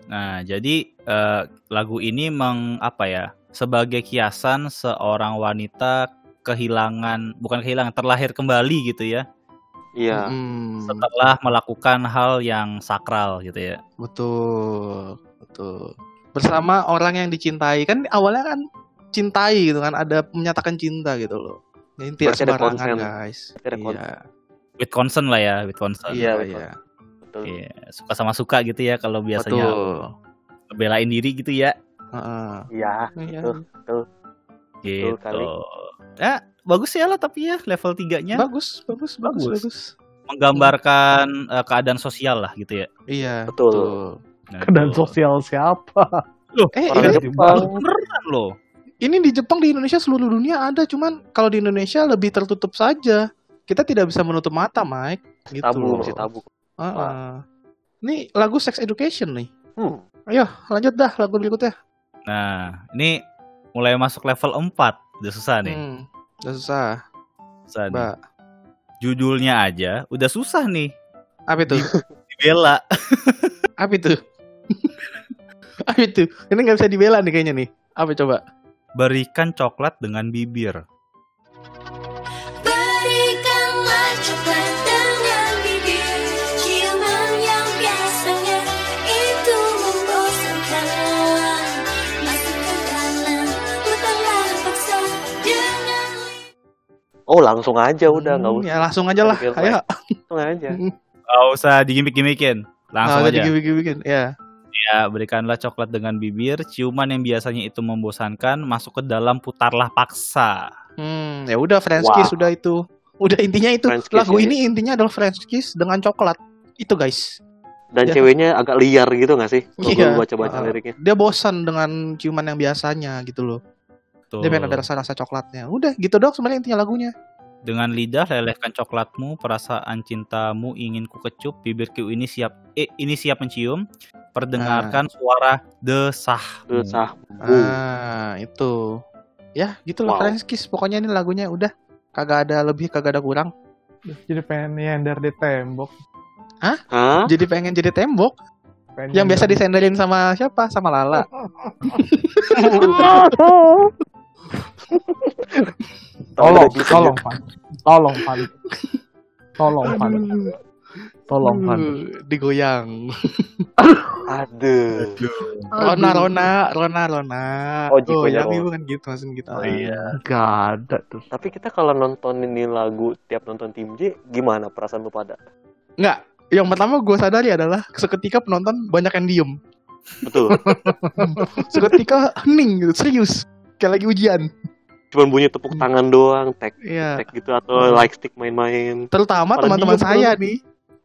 D: Nah, jadi eh, lagu ini meng apa ya? Sebagai kiasan seorang wanita kehilangan, bukan kehilangan, terlahir kembali gitu ya.
E: Iya.
C: Mm,
D: Setelah melakukan hal yang sakral gitu ya.
C: betul, betul. Bersama orang yang dicintai kan awalnya kan cintai gitu kan, ada menyatakan cinta gitu loh. Ini tidak sembarangan guys. Iya,
D: With concern lah ya, with concern.
C: iya,
E: betul.
C: iya.
E: Betul.
D: Iya, suka sama suka gitu ya kalau biasanya
C: Betul.
D: belain diri gitu ya.
C: Heeh.
E: Iya.
C: Iya.
E: Betul.
D: Gitu.
E: kali.
D: Ya, bagus ya lah tapi ya level 3-nya
C: Bagus, bagus, bagus,
D: Bagus.
C: bagus.
D: menggambarkan eh, keadaan sosial lah gitu ya.
C: Iya,
E: Betul.
C: betul.
D: Nah, itu.
B: sosial siapa?
C: Eh,
E: Orang
C: ini,
E: Jepang.
D: beneran loh.
C: ini di Jepang di Indonesia seluruh dunia ada, cuman kalau di Indonesia lebih tertutup saja. Kita tidak bisa menutup mata, Mike. Gitu.
E: Tabu
C: loh.
E: masih tabu.
C: Heeh. Ini lagu sex education nih.
E: Hmm.
C: Ayo, lanjut dah lagu berikutnya.
D: Nah, ini mulai masuk level 4. Udah susah nih.
C: Hmm, udah susah,
D: Susah nih.
C: Mbak.
D: Judulnya aja udah susah nih.
C: Apa itu?
D: Dibela.
C: Apa itu? Apa itu? Ini nggak bisa dibela nih kayaknya nih. Apa coba?
D: Berikan coklat dengan bibir.
E: Oh, langsung aja udah nggak
C: Hmm,
E: usah.
C: Ya langsung aja lah. Ayo.
E: Langsung aja.
D: Gak usah digimik-gimikin. Langsung
C: Nah,
D: aja.
C: bikin Ya.
D: Ya, berikanlah coklat dengan bibir. Ciuman yang biasanya itu membosankan masuk ke dalam putarlah paksa.
C: Hmm, ya udah French
E: Wow.
C: kiss sudah itu. Udah intinya itu.
E: French kiss
C: lagu
E: ya.
C: ini intinya adalah French kiss dengan coklat. Itu guys.
E: Dan
C: Ya.
E: ceweknya agak liar gitu nggak sih? Kalau
C: Iya.
E: gue baca-baca
C: Uh,
E: liriknya.
C: Dia bosan dengan ciuman yang biasanya gitu loh.
D: Tuh.
C: Dia pengen ada rasa-rasa coklatnya. Udah gitu dong sebenarnya intinya lagunya.
D: Dengan lidah lelehkan coklatmu, perasaan cintamu ingin ku kecup, bibirku ini siap eh ini siap mencium. Perdengarkan suara desah.
E: Desah.
C: Ah, itu. Ya, gitulah
E: Wow.
C: French Kiss. Pokoknya ini lagunya udah kagak ada lebih, kagak ada kurang.
B: Jadi pengen nyender di tembok.
E: Hah?
C: Jadi pengen jadi tembok
B: Pengen
C: yang biasa disenderin sama siapa? Sama Lala.
B: Tolong, tolong, Pan. Tolong, Pan. Tolong, Pan. Tolong, Pan.
C: Uh, digoyang.
E: Aduh.
C: Rona, Rona, Rona, Rona.
E: Oh, Jiko ya,
C: Yami
E: oh.
C: bukan gitu maksudnya gitu.
D: Oh iya.
B: Gak ada tuh.
E: Tapi kita kalau nonton ini lagu tiap nonton tim J, gimana perasaan lu pada?
C: Enggak. Yang pertama gue sadari adalah seketika penonton banyak yang diem.
E: Betul.
C: Seketika hening gitu, serius. Kayak lagi ujian.
E: Cuman bunyi tepuk tangan doang, tag
C: Iya.
E: tag gitu atau like stick main-main.
C: Terutama teman-teman saya
E: terus.
C: nih.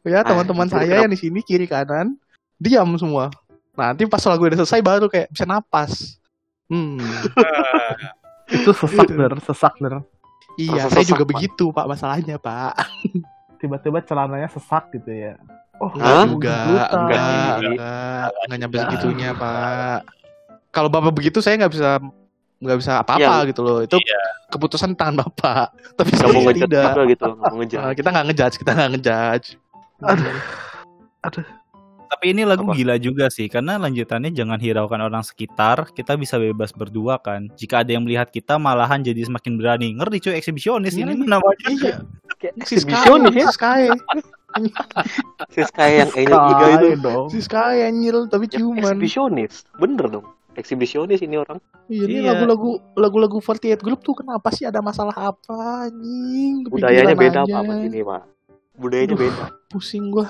C: Ya teman-teman
E: itu
C: saya
E: kenapa?
C: yang di sini kiri kanan diam semua. Nanti pas lagu udah selesai baru kayak bisa napas. Hmm.
B: Itu sesak der, sesak der.
C: Iya,
E: Rasa
C: saya
E: sesak,
C: juga
E: Pak.
C: begitu Pak masalahnya Pak.
B: Tiba-tiba celananya sesak gitu ya. Oh,
C: Enggak
E: Hah?
C: enggak,
E: Enggak.
C: enggak, enggak nyampe segitunya Pak. Kalau bapak begitu saya nggak bisa nggak bisa apa-apa
E: Iya.
C: gitu loh. Itu
D: Iya.
C: keputusan tangan bapak. Tapi
E: Nggak mau
C: tidak.
E: juga gitu, mau.
C: Eh, kita nggak ngejudge, kita nggak ngejudge.
B: Aduh.
D: Tapi ini lagu
E: Apa?
D: gila juga sih, karena lanjutannya jangan hiraukan orang sekitar, kita bisa bebas berdua kan. Jika ada yang melihat kita, malahan jadi semakin berani. Ngeri cuy, eksibisionis ini
C: Ngeri.
D: namanya.
C: Iya,
E: eksibisionis ya.
C: si Sky,
E: Si Sky yang E-nya tiga itu.
C: Si Sky anjir, tapi
E: Ya,
C: ciuman.
E: eksibisionis. Bener dong. Eksibisionis ini orang.
C: Iya, ini
D: Iya.
C: lagu-lagu lagu-lagu 48 Group tuh kenapa sih ada masalah apa anjing?
E: Budayanya beda
C: aja.
E: Pak pas ini Pak. Budayanya
C: Aduh.
E: beda.
C: Pusing gua.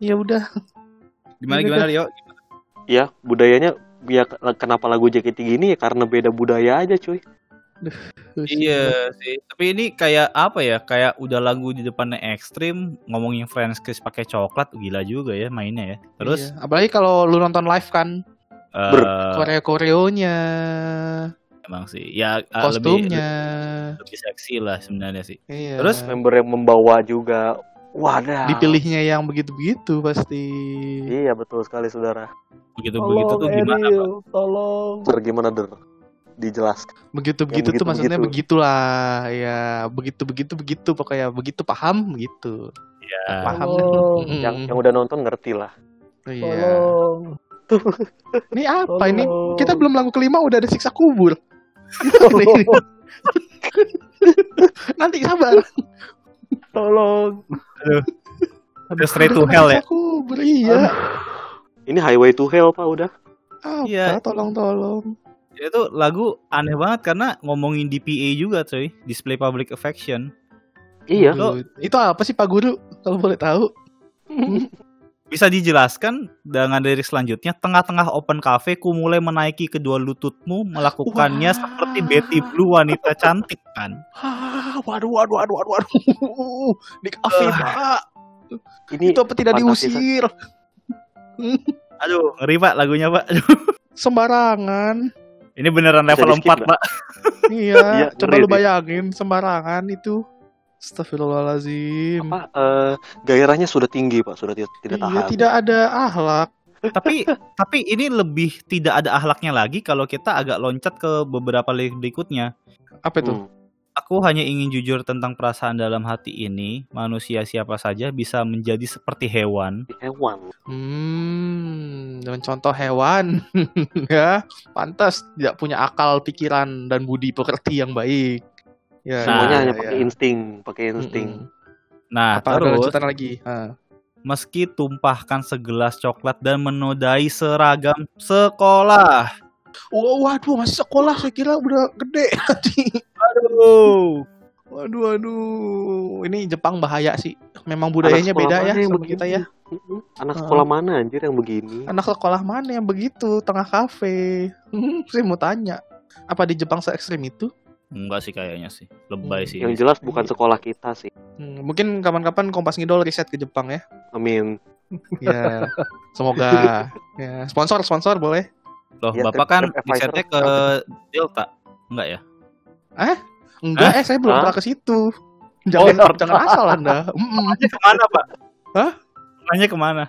C: Ya udah.
D: Gimana gimana Rio?
E: Ya, budayanya ya kenapa lagu JKT gini ya karena beda budaya aja cuy.
C: gua.
D: Iya sih. Tapi ini kayak apa ya? Kayak udah lagu di depannya ekstrim, ngomongin French kiss pakai coklat, gila juga ya mainnya ya. Terus
C: Iya. apalagi kalau lu nonton live kan
D: eh,
E: Ber-
C: koreo koreonya,
D: emang sih. Ya eh, lebih,
C: kostumnya.
D: lebih seksi lah sebenarnya sih.
C: Iya.
D: Terus?
E: Member yang membawa juga. Wadah.
C: dipilihnya yang begitu-begitu pasti.
E: Iya betul sekali saudara.
D: Begitu begitu tuh gimana, Pak?
B: Tolong.
E: Der gimana der? Dijelaskan.
C: Begitu-begitu tuh
E: begitu-begitu.
C: maksudnya begitulah. Ya, begitu-begitu begitu pokoknya begitu paham gitu.
D: Ya.
C: Paham.
E: Yang yang udah nonton ngerti lah.
C: Iya.
B: Tolong.
C: Ini apa ini?
B: Tolong.
C: Kita belum lagu kelima udah ada siksa kubur. Nanti sabar.
B: Tolong.
D: Udah straight to hell ya.
C: Iya.
E: Ini Highway to Hell Pak udah.
C: Apa?
D: Iya.
C: Tolong-tolong.
D: Itu lagu aneh banget karena ngomongin DPA juga coy, display public affection.
E: Iya.
D: Lo-
C: Itu apa sih Pak Guru? Kalau boleh tahu.
D: Bisa dijelaskan dengan lirik selanjutnya, tengah-tengah open cafe ku mulai menaiki kedua lututmu, melakukannya
C: Wah.
D: seperti Betty Blue wanita cantik kan.
C: Ah, waduh, waduh, waduh, waduh, waduh. Di kafe,
D: Ah.
C: Pak.
E: Ini
C: Itu apa tidak diusir?
D: Aduh, ngeri pak lagunya pak.
C: Sembarangan.
D: Ini beneran level
E: di-skip
D: 4
E: nggak?
D: pak.
C: Iya,
E: Iya,
C: coba lu bayangin sembarangan itu. Astagfirullahalazim.
E: apa eh, gairahnya sudah tinggi Pak, sudah tidak tidak
C: Iya,
E: tahan.
C: tidak ada ahlak.
D: tapi tapi ini lebih tidak ada ahlaknya lagi kalau kita agak loncat ke beberapa lirik berikutnya.
C: Apa itu?
E: Hmm.
D: Aku hanya ingin jujur tentang perasaan dalam hati ini. Manusia siapa saja bisa menjadi seperti hewan.
E: Hewan.
C: Hmm, dengan contoh hewan, ya, pantas tidak punya akal, pikiran, dan budi pekerti yang baik. Ya,
E: Semuanya
C: ya,
E: hanya
C: ya.
E: pakai insting, pakai insting.
C: Mm-mm.
D: Nah,
C: Apa ada
D: terus
C: lanjutan lagi? Ah.
D: meski tumpahkan segelas coklat dan menodai seragam sekolah.
C: Wah, waduh, masih sekolah saya kira udah gede tadi.
D: Aduh.
C: Waduh, waduh. Ini Jepang bahaya sih. Memang budayanya beda ya sama
E: begini?
C: kita ya.
E: Anak
C: Ah.
E: sekolah mana anjir yang begini?
C: Anak sekolah mana yang begitu tengah kafe? Hmm, saya mau tanya. Apa di Jepang se ekstrim itu?
D: Enggak sih kayaknya sih. Lebay
C: Hmm,
D: sih.
E: Yang jelas bukan sekolah kita sih.
C: Hmm, mungkin kapan-kapan Kompas Ngidol riset ke Jepang ya.
E: Amin.
C: Ya, semoga. Ya, sponsor sponsor boleh.
D: Loh,
E: Ya,
D: Bapak kan risetnya ke Delta. Enggak ya?
C: Enggak, eh saya belum
E: Hah?
C: pernah ke situ. Jangan
D: Oh.
C: jangan asal Anda.
D: Nanya ke mana, Pak?
C: Hah?
D: Nanya ke mana?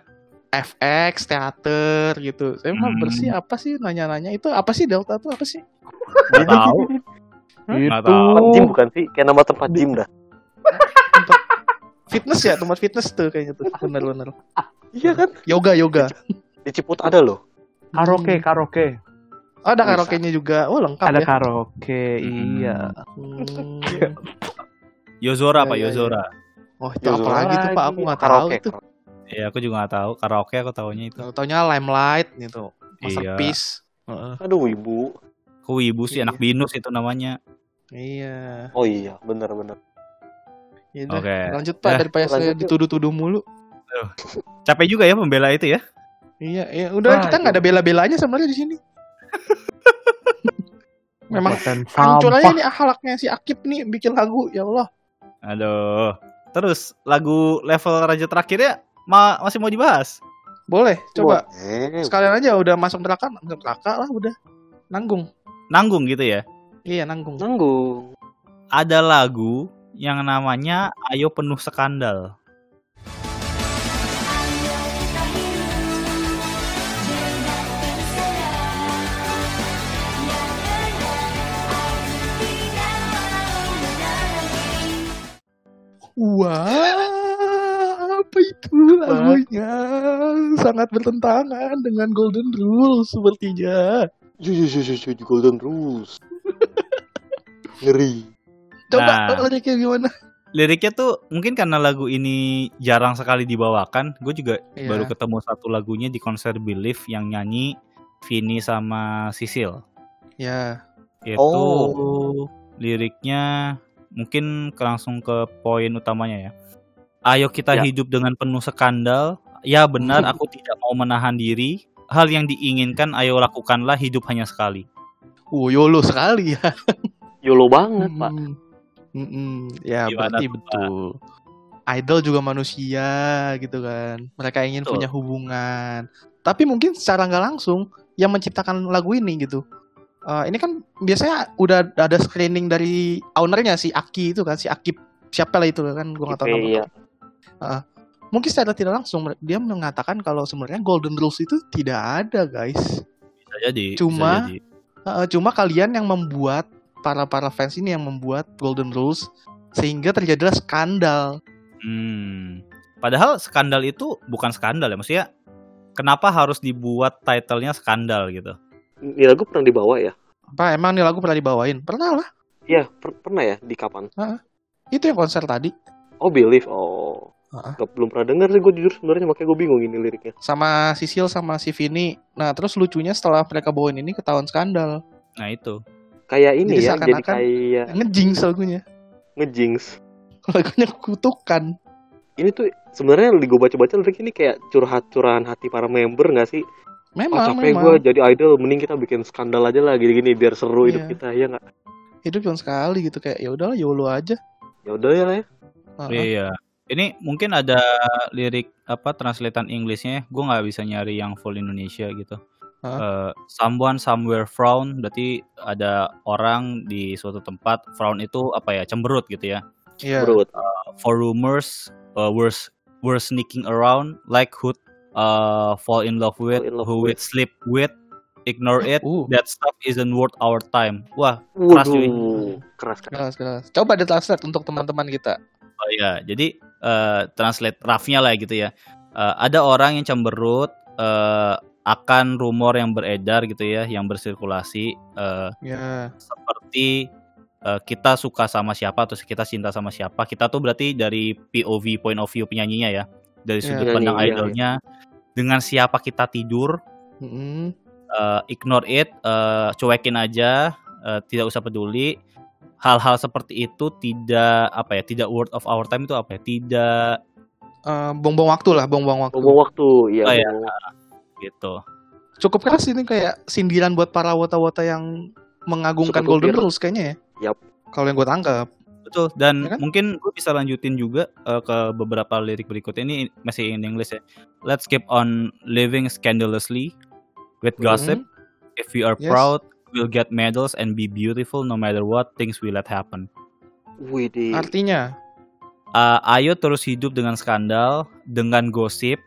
C: FX, teater gitu. Saya mah
D: Hmm.
C: bersih apa sih nanya-nanya itu apa sih Delta tuh apa sih?
D: Nggak tahu.
B: Itu.
E: Tempat gym bukan sih? Kayak nama tempat gym dah.
C: Fitness ya, tempat fitness tuh kayaknya tuh. Bener-bener.
E: Iya kan?
C: Yoga, yoga.
E: Di Ciput ada loh.
B: Karaoke,
C: Hmm.
B: karaoke.
C: Oh, ada karaoke-nya juga. Oh, lengkap
B: Ada
C: ya.
B: karaoke,
D: Hmm.
B: iya.
C: Hmm.
D: Yozora,
C: Ya,
D: Pak,
C: ya, ya.
D: Yozora.
C: Oh, itu
E: Yozora
C: apa lagi tuh, Pak? Aku nggak tahu
E: Karaoke.
C: itu.
D: Iya, aku juga nggak tahu. Karaoke aku tahunya itu.
C: Taunya Limelight gitu.
D: Iya.
C: Masterpiece. Heeh.
E: Aduh ibu.
D: Aku ibu sih,
C: Iya.
D: anak binus itu namanya.
C: Iya.
E: Oh iya, benar-benar.
C: Ya udah,
D: Oke.
C: Lanjut Pak
D: Ya,
C: daripada saya dituduh-tuduh mulu.
D: Capek juga ya pembela itu ya.
C: Iya, iya. Udah
B: Wah,
C: kita nggak ada bela-belanya sebenarnya di sini. Memang hancur aja nih akhlaknya si Akib nih bikin lagu ya Allah.
D: Aduh. terus lagu level raja terakhirnya ma masih mau dibahas.
C: Boleh, coba.
E: Eh,
C: Sekalian aja udah masuk neraka, neraka lah udah. Nanggung.
D: Nanggung gitu ya.
C: Iya, nanggung.
E: nanggung.
D: Ada lagu yang namanya Ayo Penuh Skandal.
C: Wah, apa itu lagunya? Sangat bertentangan dengan Golden Rule sepertinya.
E: Ju, ju, ju, ju, ju, ju, Golden Rules. Ngeri.
C: Coba
D: Nah.
C: liriknya gimana?
D: Liriknya tuh mungkin karena lagu ini jarang sekali dibawakan. Gue juga
C: Iya.
D: baru ketemu satu lagunya di konser Believe yang nyanyi Vini sama Sisil.
C: Ya,
D: Itu
E: Oh.
D: liriknya mungkin langsung ke poin utamanya ya. Ayo kita
E: Ya.
D: hidup dengan penuh skandal. Ya benar, aku tidak mau menahan diri. Hal yang diinginkan, ayo lakukanlah. Hidup hanya sekali.
C: oh YOLO sekali ya.
E: YOLO banget, Pak.
C: Mm. Mm-mm. Ya,
D: Gimana
C: berarti
D: tuh, Pak?
C: betul. Idol juga manusia gitu kan. Mereka ingin
D: Betul.
C: punya hubungan. Tapi mungkin secara nggak langsung yang menciptakan lagu ini gitu. Eh, ini kan biasanya udah ada screening dari ownernya si Aki itu kan si Akip siapa lah itu kan gua nggak tahu
E: Kipe,
C: nama.
E: iya.
C: Mungkin secara tidak langsung dia mengatakan kalau sebenarnya Golden Rules itu tidak ada guys.
D: Bisa jadi. bisa
C: Cuma-
D: jadi.
C: Uh, cuma kalian yang membuat para para fans ini yang membuat Golden Rules sehingga terjadilah skandal.
D: Hmm. Padahal skandal itu bukan skandal ya. Maksudnya kenapa harus dibuat titlenya skandal gitu?
E: Ini lagu pernah dibawa ya?
C: Apa emang nih lagu pernah dibawain? Pernah lah.
E: Iya, per- pernah ya? Di kapan?
C: Itu yang konser tadi
E: Oh, Believe. Oh.
C: Heeh.
E: Nggak- belum pernah denger sih gue jujur sebenarnya makanya gue bingung ini liriknya.
C: sama Sisil sama si Vini. Nah, terus lucunya setelah mereka bawain ini ketahuan skandal.
D: Nah itu.
E: Kayak ini
C: Jadi
E: ya, jadi kayak
C: Ngejinx lagunya.
E: ngejinx.
C: Lagunya kutukan.
E: Ini tuh sebenarnya di gue baca-baca lirik ini kayak curhat-curahan hati para member nggak sih? Oh,
C: Memang,
E: capek
C: memang.
E: gue jadi idol, mending kita bikin skandal aja lah gini-gini biar seru hidup
C: Iya.
E: kita ya nggak?
C: Hidup cuma sekali gitu kayak ya udahlah YOLO aja.
E: Ya udah ya lah ya.
D: Iya. Ini mungkin ada lirik apa translatean Inggrisnya. Gue nggak bisa nyari yang full Indonesia gitu.
C: Hah?
D: Eh, someone somewhere frown berarti ada orang di suatu tempat frown itu apa ya cemberut gitu ya.
C: Iya.
E: Bro,
D: For rumors uh, were were sneaking around like who uh, fall in love with,
E: in love
D: who
E: with.
D: we sleep with, ignore it.
C: Uh,
D: That stuff isn't worth our time. Wah, Keras, cuy.
E: keras
C: keras keras. Coba ditranslate untuk teman-teman kita.
D: Oh iya, jadi eh, translate roughnya lah gitu ya. Eh, ada orang yang cemberut eh, akan rumor yang beredar gitu ya, yang bersirkulasi eh,
C: Ya.
D: seperti eh, kita suka sama siapa atau kita cinta sama siapa. Kita tuh berarti dari POV point of view penyanyinya ya, dari
C: Iya.
D: sudut
E: Penyanyi,
D: pandang
E: iya,
D: idolnya. Dengan siapa kita tidur,
C: Mm-mm.
D: eh, ignore it, eh, cuekin aja, eh, tidak usah peduli. Hal-hal seperti itu tidak apa ya, tidak worth of our time itu apa ya? Tidak
C: Eh, buang-buang waktu lah, buang-buang waktu.
E: Ngomong waktu, iya.
D: Oh, iya.
E: ngomong-
D: gitu.
C: Cukup keras ini kayak sindiran buat para wota-wota yang mengagungkan
E: Suka
C: Golden. Rules kayaknya ya.
E: Yap.
C: Kalau yang gue tangkap.
D: Betul. Dan
C: Ya kan?
D: mungkin gue bisa lanjutin juga eh, ke beberapa lirik berikutnya ini masih in English ya. Let's keep on living scandalously with gossip. If we are
C: Yes.
D: proud, we'll get medals and be beautiful no matter what things we let happen.
E: Widih.
C: Artinya,
D: Eh, ayo terus hidup dengan skandal, dengan gosip.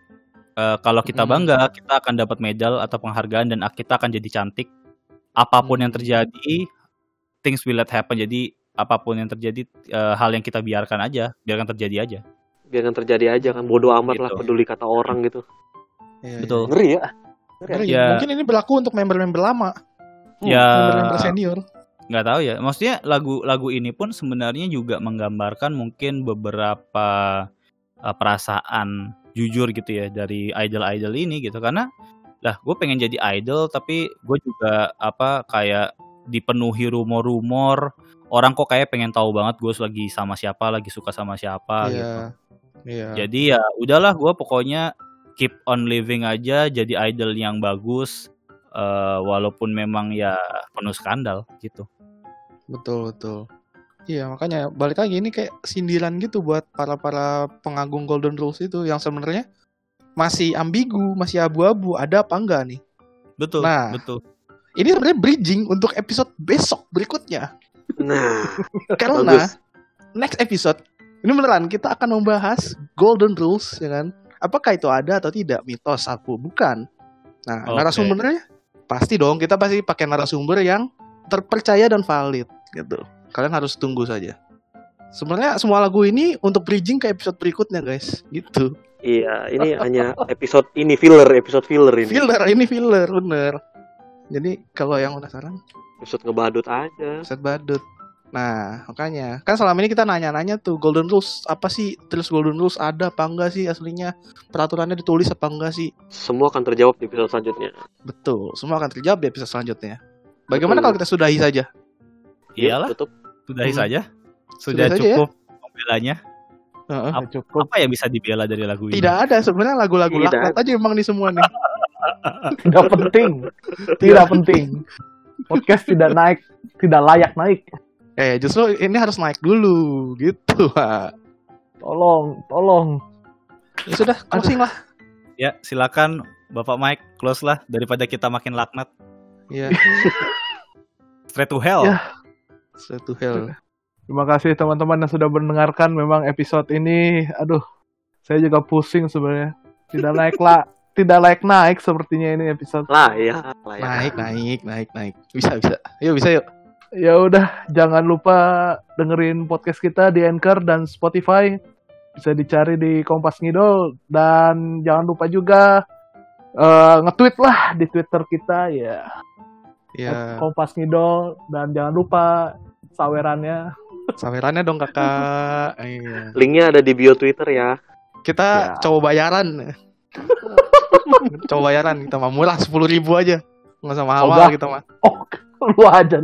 D: Eh, kalau kita bangga, kita akan dapat medal atau penghargaan dan kita akan jadi cantik. Apa pun
C: yang
D: terjadi, things will let happen. Jadi apa pun yang terjadi, eh, hal yang kita biarkan aja, biarkan terjadi aja.
E: Biarkan terjadi aja kan bodoh amat lah
D: Gitu.
E: peduli kata orang gitu.
C: ya,
D: Betul.
E: Ngeri ya.
C: Ngeri.
D: Ya.
C: Mungkin ini berlaku untuk member-member lama,
D: Ya,
C: member-member senior.
D: nggak tahu ya. Maksudnya lagu-lagu ini pun sebenarnya juga menggambarkan mungkin beberapa eh, perasaan jujur gitu ya dari idol-idol ini gitu. Karena lah gue pengen jadi idol tapi gue juga apa kayak dipenuhi rumor-rumor orang kok kayak pengen tahu banget gue lagi sama siapa lagi suka sama siapa gitu
C: Iya. Iya.
D: jadi ya udahlah gue pokoknya keep on living aja jadi idol yang bagus eh, walaupun memang ya penuh skandal gitu
C: Betul, betul. Iya makanya balik lagi ini kayak sindiran gitu buat para para pengagung Golden Rules itu yang sebenarnya masih ambigu, masih abu-abu, ada apa enggak nih?
D: Betul,
C: Nah.
D: betul.
C: Ini sebenarnya bridging untuk episode besok berikutnya.
E: Nah,
C: Karena
E: Bagus.
C: next episode ini beneran kita akan membahas Golden Rules ya kan? Apakah itu ada atau tidak mitos aku bukan? Nah,
D: Oke.
C: narasumbernya pasti dong kita pasti pakai narasumber yang terpercaya dan valid gitu. Kalian harus tunggu saja. Sebenarnya semua lagu ini untuk bridging ke episode berikutnya guys, gitu.
E: iya ini hanya episode ini filler, episode filler ini.
C: Filler ini filler bener. Jadi kalau yang penasaran
E: Episode ngebadut aja.
C: set badut. Nah, makanya kan selama ini kita nanya-nanya tuh Golden Rules apa sih? Terus Golden Rules ada apa enggak sih aslinya? Peraturannya ditulis apa enggak sih?
E: Semua akan terjawab di episode selanjutnya.
C: Betul, semua akan terjawab di episode selanjutnya. Bagaimana
E: Betul.
C: kalau kita sudahi saja?
D: Iyalah,
E: Tutup.
D: Sudahi
C: Hmm.
D: saja.
C: Sudah
D: Sudah
C: saja ya?
D: cukup pembelanya.
C: Heeh.
D: Ap-
B: cukup.
D: Apa yang bisa dibela dari lagu ini?
C: Tidak ada sebenarnya lagu-lagu laknat aja emang di semua nih.
B: Tidak penting. Tidak penting. Podcast tidak naik, tidak layak naik.
C: Eh, justru ini harus naik dulu gitu, Pak.
B: Tolong, tolong.
C: Ya sudah, closing lah.
D: Ya, silakan Bapak Mike close lah daripada kita makin laknat.
C: Iya,
D: Straight to hell.
B: Ya.
C: Satu hell.
B: Terima kasih teman-teman yang sudah mendengarkan. Memang episode ini, aduh, saya juga pusing sebenarnya. Tidak naik lah, tidak naik naik sepertinya ini episode.
E: Lah ya, lah ya.
C: Naik, naik, naik, naik. Bisa, bisa. Yuk, bisa yuk.
B: Ya udah, jangan lupa dengerin podcast kita di Anchor dan Spotify. Bisa dicari di Kompas Ngidol dan jangan lupa juga eh, nge-tweet lah di Twitter kita ya.
C: Ya,
B: Kompas Ngidol dan jangan lupa sawerannya.
C: sawerannya dong kakak. Iya.
E: Linknya ada di bio Twitter ya.
C: Kita
B: Ya.
C: coba bayaran. coba bayaran kita mah murah sepuluh ribu aja. Nggak usah mahal
B: Udah.
C: kita mah.
B: Oh, lu aja.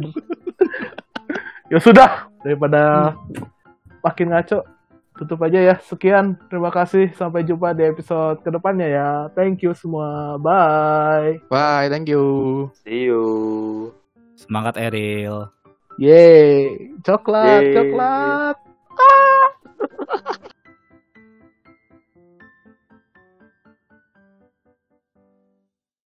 B: ya sudah, daripada makin ngaco, tutup aja ya. Sekian, terima kasih. Sampai jumpa di episode ke depannya ya. Thank you semua. Bye.
C: Bye, thank you.
E: See you.
D: Semangat Eril.
B: Yeay, coklat,
E: Yeay.
B: coklat. Ah.